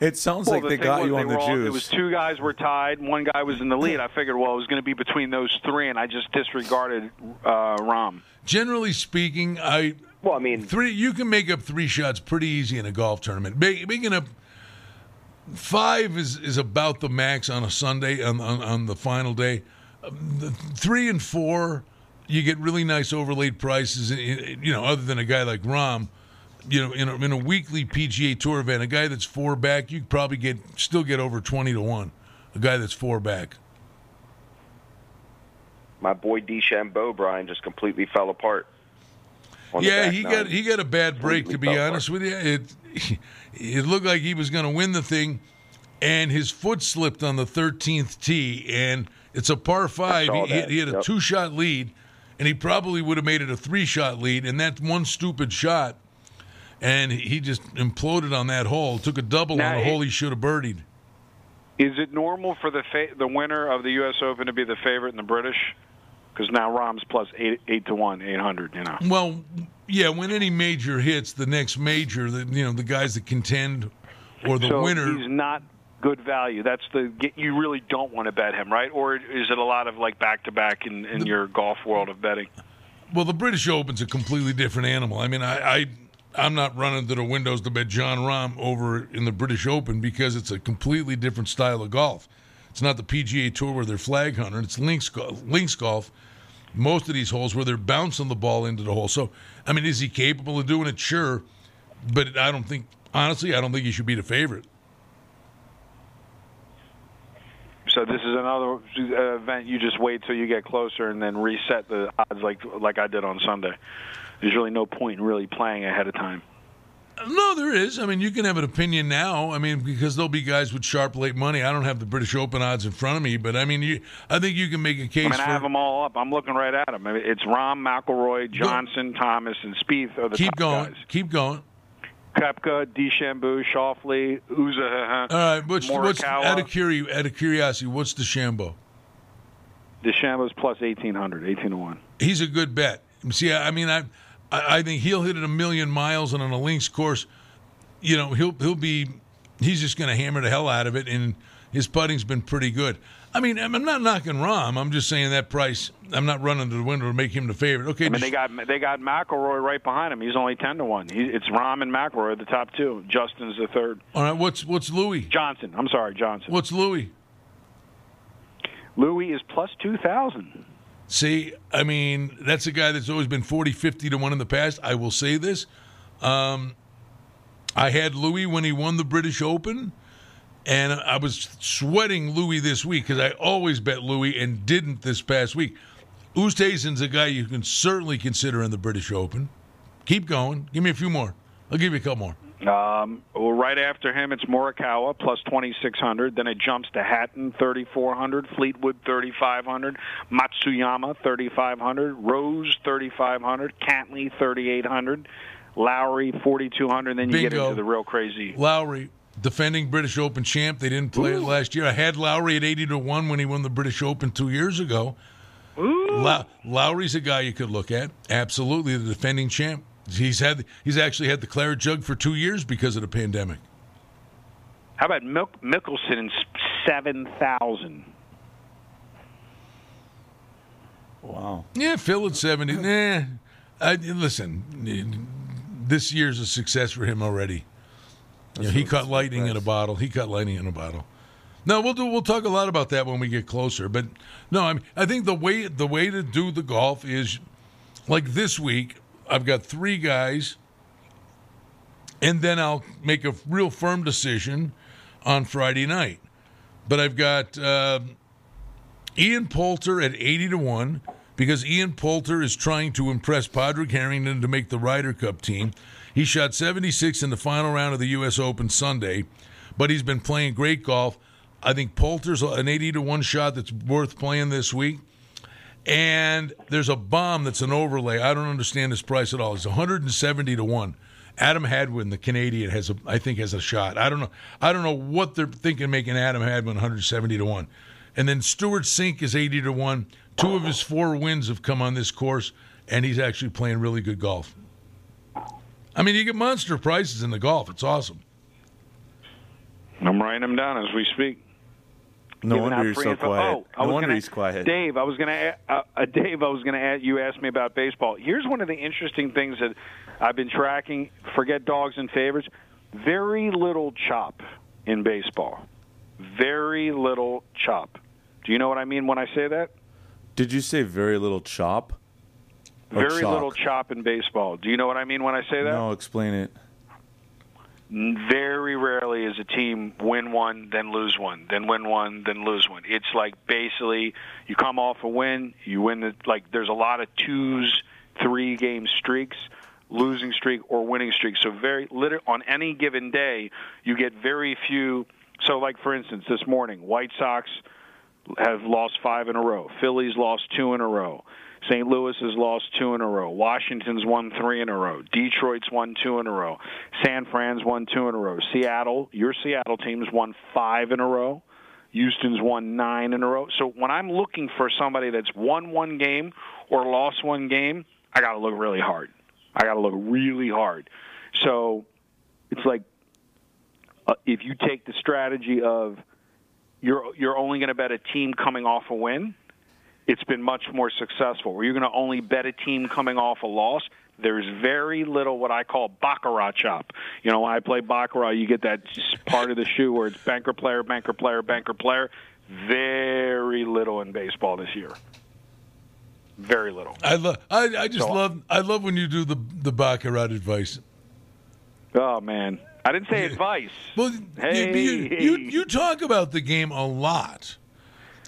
It sounds Well, like the they got was you they on the were all- juice. It was two guys were tied, one guy was in the lead. I figured, well, it was going to be between those three, and I just disregarded uh, Rahm. Generally speaking, I well, I mean, three. You can make up three shots pretty easy in a golf tournament. Make, making up five is is about the max on a Sunday on on, on the final day. Um, the three and four, you get really nice overlaid prices. You know, other than a guy like Rahm. You know, in a, in a weekly PGA Tour event, a guy that's four back, you probably get still get over twenty to one. A guy that's four back. My boy DeChambeau, Brian, just completely fell apart. On the Yeah, back he nine. got he got a bad break. To be Completely fell honest with you, it it looked like he was going to win the thing, and his foot slipped on the 13th tee, and it's a par five. He, he had a yep. two shot lead, and he probably would have made it a three shot lead, and that one stupid shot, and he just imploded on that hole. Took a double Now, on a it- hole he should have birdied. Is it normal for the fa- the winner of the U.S. Open to be the favorite in the British? Because now Rahm's plus eight eight to one, eight hundred. You know. Well, yeah, when any major hits, the next major, the you know the guys that contend or the so winner. he's not good value. That's the you really don't want to bet him, right? Or is it a lot of like back to back in in your golf world of betting? Well, the British Open's a completely different animal. I mean, I, I I'm not running to the windows to bet Jon Rahm over in the British Open because it's a completely different style of golf. It's not the PGA Tour where they're flag hunting. It's links golf. Links golf. Most of these holes where they're bouncing the ball into the hole. So, I mean, is he capable of doing it? Sure, but I don't think. Honestly, I don't think he should be the favorite. So this is another uh, event. You just wait till you get closer and then reset the odds, like like I did on Sunday. There's really no point in really playing ahead of time. No, there is. I mean, you can have an opinion now. I mean, because there'll be guys with sharp late money. I don't have the British Open odds in front of me, but I mean, you, I think you can make a case I mean, for. I have them all up. I'm looking right at them. It's Rahm, McIlroy, Johnson, Thomas, and Spieth are the keep top going. guys. Keep going. Koepka, DeChambeau, Schauffele, Uza, uh-huh. All right. What's, what's out of curi- out of curiosity? What's Shambo? DeChambeau's plus 1800, 18 to one. He's a good bet. See, I I mean, I, I I think he'll hit it a million miles, and on a links course, you know, he'll he'll be, he's just going to hammer the hell out of it, and his putting's been pretty good. I mean, I'm not knocking Rahm. I'm just saying that price. I'm not running to the window to make him the favorite. Okay, I mean, just- they got they got McIlroy right behind him. He's only 10 to one. He, it's Rahm and McIlroy the top two. Justin's the third. all right. What's what's Louis? Johnson. I'm sorry, Johnson. What's Louis? Louis is plus 2,000. See, I mean, that's a guy that's always been 40, 50 to 1 in the past. I will say this. Um, I had Louis when he won the British Open, and I was sweating Louis this week because I always bet Louis and didn't this past week. Oosthuizen's a guy you can certainly consider in the British Open. Keep going. Give me a few more. I'll give you a couple more. Um, well, right after him, it's Morikawa plus 2,600. Then it jumps to Hatton 3,400, Fleetwood 3,500, Matsuyama 3,500, Rose 3,500, Cantlay 3,800, Lowry 4,200. Then you get into the real crazy. Lowry, defending British Open champ. They didn't play it last year. I had Lowry at 80 to 1 when he won the British Open two years ago. Low- Lowry's a guy you could look at. Absolutely, the defending champ. He's had he's actually had the claret jug for two years because of the pandemic. How about Mik- Mickelson in 7,000? Wow. Yeah, Phil at 70. Eh, nah. I, listen, this year's a success for him already. You know, he caught lightning in a bottle. He caught lightning in a bottle. No, we'll do. We'll talk a lot about that when we get closer. But no, I mean, I think the way the way to do the golf is like this week. I've got three guys, and then I'll make a real firm decision on Friday night. But I've got uh, Ian Poulter at eighty to one because Ian Poulter is trying to impress Padraig Harrington to make the Ryder Cup team. He shot 76 in the final round of the U.S. Open Sunday, but he's been playing great golf. I think Poulter's an 80 to 1 shot that's worth playing this week. And there's a bomb that's an overlay. I don't understand this price at all. It's 170 to 1. Adam Hadwin, the Canadian, has a I think has a shot. I don't know. I don't know what they're thinking making Adam Hadwin 170 to 1. And then Stewart Cink is 80 to 1. Two of his four wins have come on this course, and he's actually playing really good golf. I mean, you get monster prices in the golf. It's awesome. I'm writing them down as we speak. No wonder you're so quiet. Oh, I no wonder gonna- he's quiet. Dave, I was going to, uh, uh, Dave, I was going to. You asked me about baseball. Here's one of the interesting things that I've been tracking. Forget dogs and favorites. Very little chop in baseball. Very little chop. Do you know what I mean when I say that? Did you say very little chop? Very chalk? little chop in baseball. Do you know what I mean when I say that? No, explain it. Very rarely is a team win one, then lose one, then win one, then lose one. It's like basically you come off a win, you win the like. There's a lot of twos, three game streaks, losing streak or winning streak. So very liter- on any given day, you get very few. So like for instance, this morning, White Sox have lost five in a row. Phillies lost two in a row. St. Louis has lost two in a row. Washington's won three in a row. Detroit's won two in a row. San Fran's won two in a row. Seattle, your Seattle team's won five in a row. Houston's won nine in a row. So when I'm looking for somebody that's won one game or lost one game, I got to look really hard. I got to look really hard. So it's like uh, if you take the strategy of you're you're only going to bet a team coming off a win, it's been much more successful. Where you're going to only bet a team coming off a loss, there's very little what I call baccarat chop. You know, when I play baccarat, you get that part of the shoe where it's banker player, banker player, banker player. Very little in baseball this year. Very little. I love. I, I just So- love. I love when you do the the baccarat advice. Oh man, I didn't say advice. Well, hey, you, you, you you talk about the game a lot,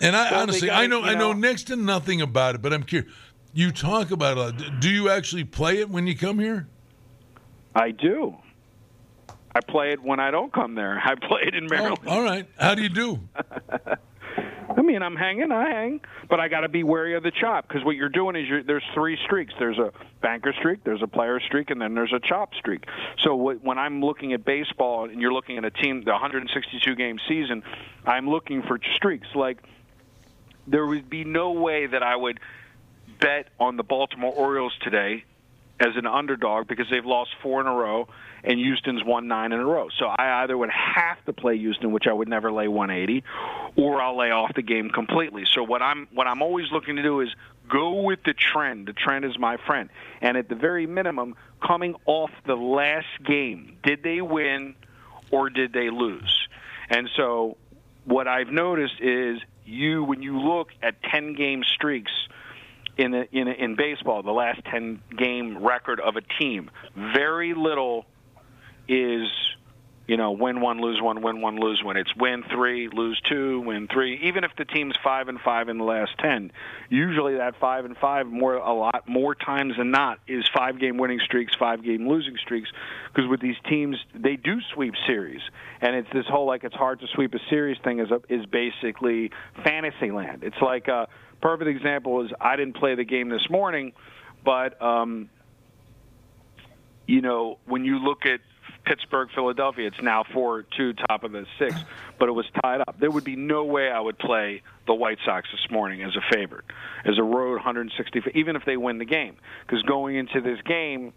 and I honestly gotta- I know you I know know- next to nothing about it, but I'm curious. You talk about it. Do you actually play it when you come here? I do. I play it when I don't come there. I play it in oh, Maryland. All right. How do you do? I mean, I'm hanging, I hang, but I got to be wary of the chop because what you're doing is you're, there's three streaks. There's a banker streak, there's a player streak, and then there's a chop streak. So what, when I'm looking at baseball and you're looking at a team, the 162 game season, I'm looking for streaks. Like there would be no way that I would bet on the Baltimore Orioles today as an underdog because they've lost four in a row and Houston's won nine in a row. So I either would have to play Houston, which I would never lay 180, or I'll lay off the game completely. So what I'm what I'm always looking to do is go with the trend. The trend is my friend. And at the very minimum, coming off the last game, did they win or did they lose? And so what I've noticed is you when you look at 10 game streaks in a, in a, in baseball, the last 10 game record of a team, very little is you know win one lose one win one lose one. It's win three lose two win three. Even if the team's five and five in the last ten usually that five and five more a lot more times than not is five game winning streaks five game losing streaks. Because with these teams they do sweep series. And it's this whole like it's hard to sweep a series thing is a, is basically fantasy land. It's like a perfect example is i didn't play the game this morning but um you know, when you look at Pittsburgh, Philadelphia, it's now 4 2, top of the six, but it was tied up. There would be no way I would play the White Sox this morning as a favorite, as a road 160, even if they win the game. Because going into this game,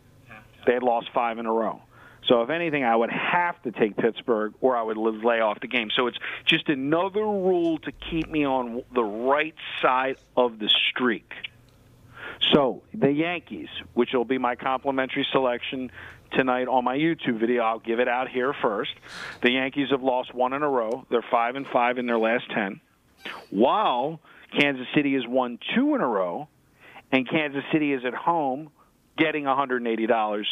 they had lost five in a row. So if anything, I would have to take Pittsburgh, or I would lay off the game. So it's just another rule to keep me on the right side of the streak. So the Yankees, which will be my complimentary selection tonight on my YouTube video, I'll give it out here first. The Yankees have lost one in a row. They're five and five in their last ten, while Kansas City has won two in a row, and Kansas City is at home getting $180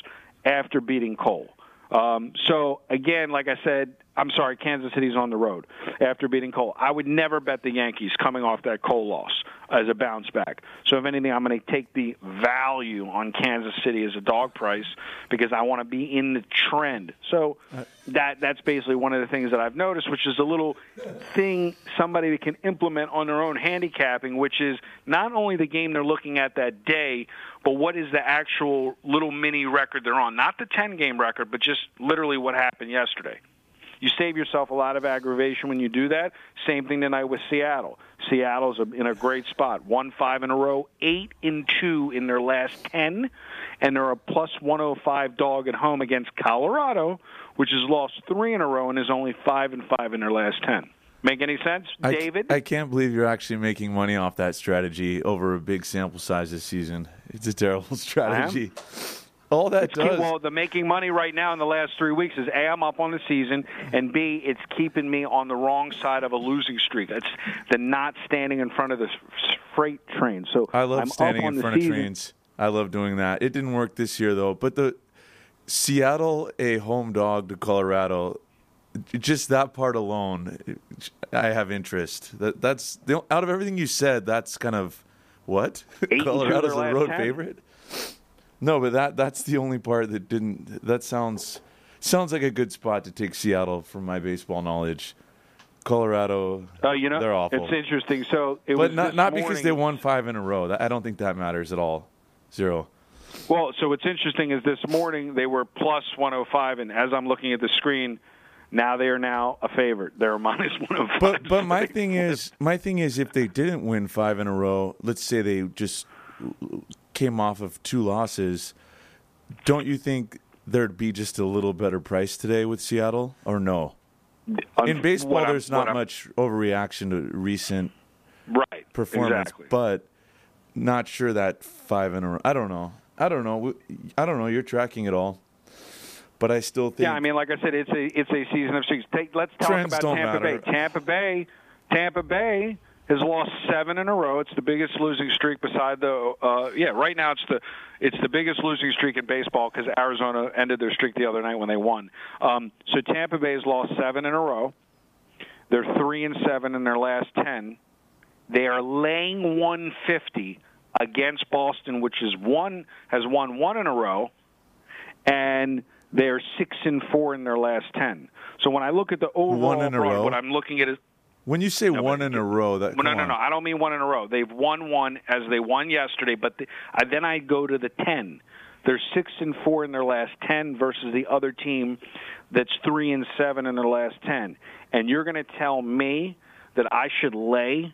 after beating Cole. Um, so again, like I said, I'm sorry, Kansas City's on the road after beating Cole. I would never bet the Yankees coming off that Cole loss as a bounce back. So if anything, I'm going to take the value on Kansas City as a dog price because I want to be in the trend. So that that's basically one of the things that I've noticed, which is a little thing somebody can implement on their own handicapping, which is not only the game they're looking at that day, but what is the actual little mini record they're on? Not the 10 game record, but just literally what happened yesterday. You save yourself a lot of aggravation when you do that. Same thing tonight with Seattle. Seattle's in a great spot. One five in a row, eight in two in their last ten, and they're a plus 105 dog at home against Colorado, which has lost three in a row and is only five and five in their last ten. Make any sense, I, David? I can't believe you're actually making money off that strategy over a big sample size this season. It's a terrible strategy. All that It's keep- does. well, the making money right now in the last three weeks is a I'm up on the season, and b it's keeping me on the wrong side of a losing streak. It's the not standing in front of the freight train. So I love I'm standing up on in the front of trains. I love doing that. It didn't work this year though. But the Seattle a home dog to Colorado, just that part alone, I have interest. That that's the, out of everything you said. That's kind of what and Colorado's a road 10. favorite. No, but that that's the only part that didn't. That sounds sounds like a good spot to take Seattle from my baseball knowledge. Colorado, Uh, you know, they're awful. it's interesting. So it but not not because they won five in a row. I don't think that matters at all. Zero. Well, so what's interesting is this morning they were plus 105, and as I'm looking at the screen, now they are now a favorite. They're minus 105. But but my thing is my thing is if they didn't win five in a row, let's say they just came off of two losses, don't you think there'd be just a little better price today with Seattle or no? In baseball, what there's not much overreaction to recent right performance, exactly. but not sure that five in a row. I don't know. I don't know. I don't know. You're tracking it all, but I still think Yeah, I mean, like I said, it's a it's a season of streaks. Take, let's talk about Tampa matter. Bay. Tampa Bay, Tampa Bay has lost seven in a row. It's the biggest losing streak beside the uh, yeah. Right now, it's the it's the biggest losing streak in baseball because Arizona ended their streak the other night when they won. Um, so Tampa Bay has lost seven in a row. They're three and seven in their last ten. They are laying 150 against Boston, which is one has won one in a row, and they're six and four in their last ten. So when I look at the overall, One in a row? what I'm looking at is when you say one in a row, that no, no, no, on. no. I don't mean one in a row. They've won one as they won yesterday, but the, I, then I go to the ten. They're six and four in their last ten versus the other team that's three and seven in their last ten. And you're going to tell me that I should lay,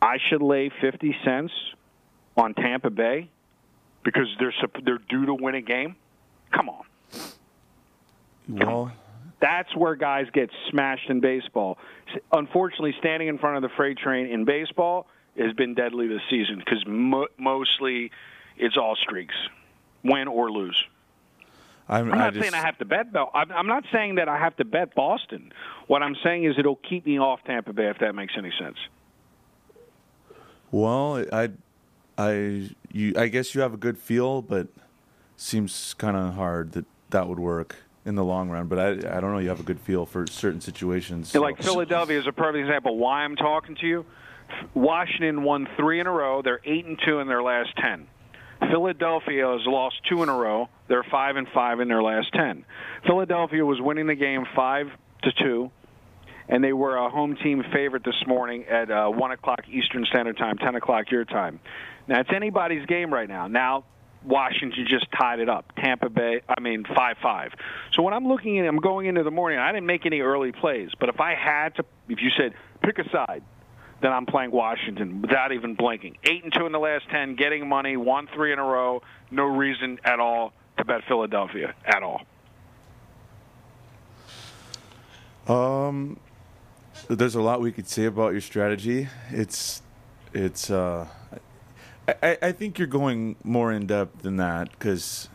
I should lay fifty cents on Tampa Bay because they're they're due to win a game. Come on. Well, That's where guys get smashed in baseball. Unfortunately, standing in front of the freight train in baseball has been deadly this season because mo- mostly it's all streaks, win or lose. I'm, I'm I not just, saying I have to bet though. I'm, I'm not saying that I have to bet Boston. What I'm saying is it'll keep me off Tampa Bay if that makes any sense. Well, I, I, you, I guess you have a good feel, but seems kind of hard that that would work in the long run. But I, I don't know. You have a good feel for certain situations. So- Like Philadelphia is a perfect example. Why I'm talking to you. Washington won three in a row. They're eight and two in their last ten. Philadelphia has lost two in a row. They're five and five in their last ten. Philadelphia was winning the game five to two, and they were a home team favorite this morning at uh, one o'clock Eastern Standard Time, ten o'clock your time. Now it's anybody's game right now. Now Washington just tied it up. Tampa Bay, I mean five five. So when I'm looking at, I'm going into the morning. I didn't make any early plays, but if I had to, if you said pick a side, then I'm playing Washington without even blinking. Eight and two in the last ten, getting money, won three in a row. No reason at all to bet Philadelphia at all. Um, there's a lot we could say about your strategy. It's, it's. Uh, I, I- think you're going more in depth than that because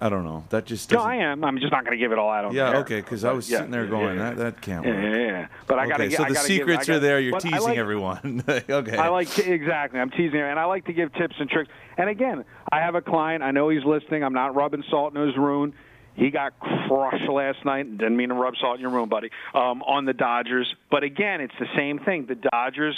I don't know. That just No, doesn't. I am. I'm just not going to give it all out yeah, air. okay. Because I was yeah, sitting there yeah, going, yeah. that that can't Yeah, work. yeah, yeah. But I gotta. Okay, so I the gotta give- secrets are there. You're teasing like- everyone. okay. I like to, exactly. I'm teasing and I like to give tips and tricks. And again, I have a client. I know he's listening. I'm not rubbing salt in his wound. He got crushed last night. Didn't mean to rub salt in your wound, buddy. Um, on the Dodgers, but again, it's the same thing. The Dodgers.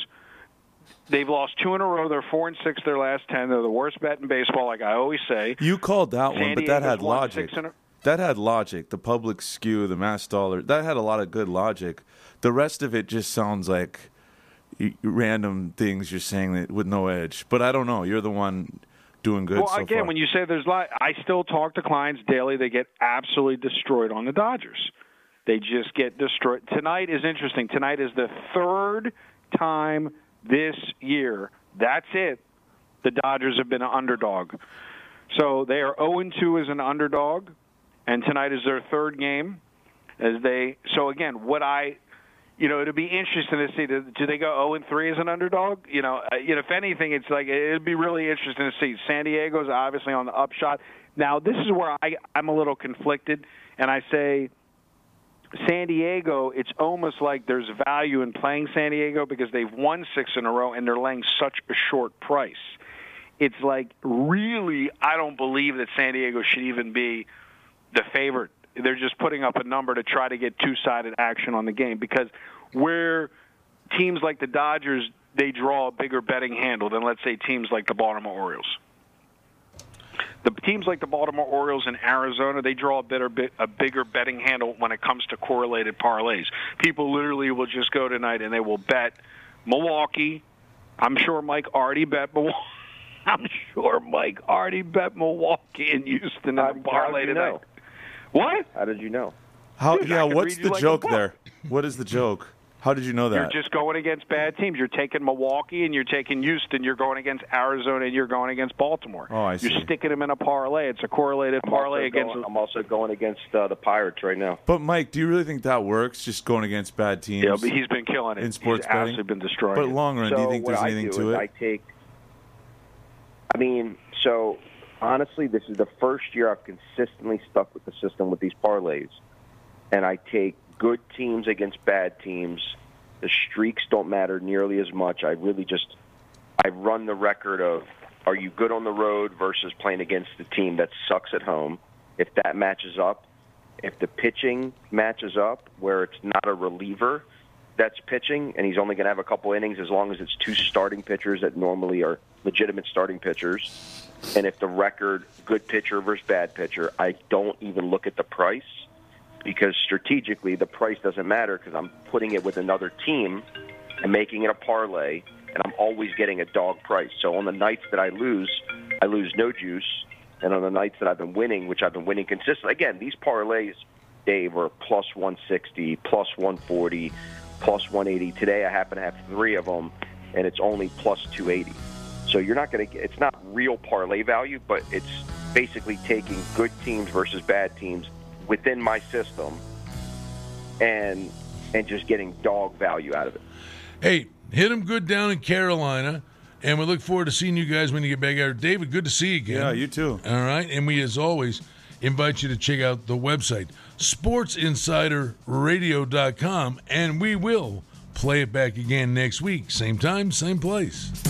They've lost two in a row. They're four and six their last ten. They're the worst bet in baseball, like I always say. You called that San one, but that Diego's had logic. a- That had logic. The public skew, the mass dollar, that had a lot of good logic. The rest of it just sounds like random things you're saying that with no edge. But I don't know. You're the one doing good well, so again, far. when you say there's lot, I still talk to clients daily. They get absolutely destroyed on the Dodgers. They just get destroyed. Tonight is interesting. Tonight is the third time this year. That's it. The Dodgers have been an underdog. So they are 0 2 as an underdog, and tonight is their third game. As they so again, what I you know, it'd be interesting to see. Do do they go 0 and 3 as an underdog? You know, uh, you know, if anything, it's like it'd be really interesting to see. San Diego's obviously on the upshot. Now, this is where I I'm a little conflicted, and I say San Diego. It's almost like there's value in playing San Diego because they've won six in a row and they're laying such a short price. It's like really, I don't believe that San Diego should even be the favorite. They're just putting up a number to try to get two-sided action on the game because where teams like the Dodgers they draw a bigger betting handle than let's say teams like the Baltimore Orioles. The teams like the Baltimore Orioles and Arizona, they draw a better bit a bigger betting handle when it comes to correlated parlays. People literally will just go tonight and they will bet Milwaukee. I'm sure Mike already bet Milwaukee. I'm sure Mike already bet Milwaukee and Houston in How- the parlay did you tonight. know? What? How did you know? How? Dude, yeah. What's the like joke book. there? What is the joke? How did you know that? You're just going against bad teams. You're taking Milwaukee and you're taking Houston. You're going against Arizona and you're going against Baltimore. Oh, I see. You're sticking them in a parlay. It's a correlated I'm parlay against. going, I'm also going against uh, the Pirates right now. But Mike, do you really think that works? Just going against bad teams? Yeah, but he's been killing it. in sports he's betting. absolutely been destroying But long run, so do you think what there's I anything do to is it? I take. I mean, so honestly, this is the first year I've consistently stuck with the system with these parlays, and I take good teams against bad teams. The streaks don't matter nearly as much. I really just I run the record of are you good on the road versus playing against the team that sucks at home. If that matches up, if the pitching matches up where it's not a reliever that's pitching and he's only going to have a couple innings as long as it's two starting pitchers that normally are legitimate starting pitchers and if the record good pitcher versus bad pitcher I don't even look at the price because strategically the price doesn't matter because I'm putting it with another team and making it a parlay and I'm always getting a dog price. So on the nights that I lose, I lose no juice. And on the nights that I've been winning, which I've been winning consistently, again, these parlays, Dave, are plus 160, plus 140, plus 180. Today I happen to have three of them, and it's only plus 280. So you're not going to. It's not real parlay value, but it's basically taking good teams versus bad teams within my system and and just getting dog value out of it. Hey, hit them good down in Carolina. And we look forward to seeing you guys when you get back out. David, good to see you again. Yeah, you too. All right. And we, as always, invite you to check out the website, sportsinsiderradio.com, and we will play it back again next week. Same time, same place.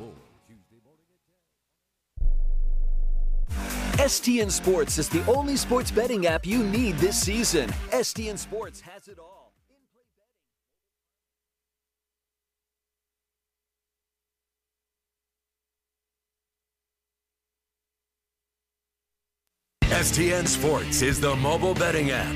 STN Sports is the only sports betting app you need this season. STN Sports has it all. STN Sports is the mobile betting app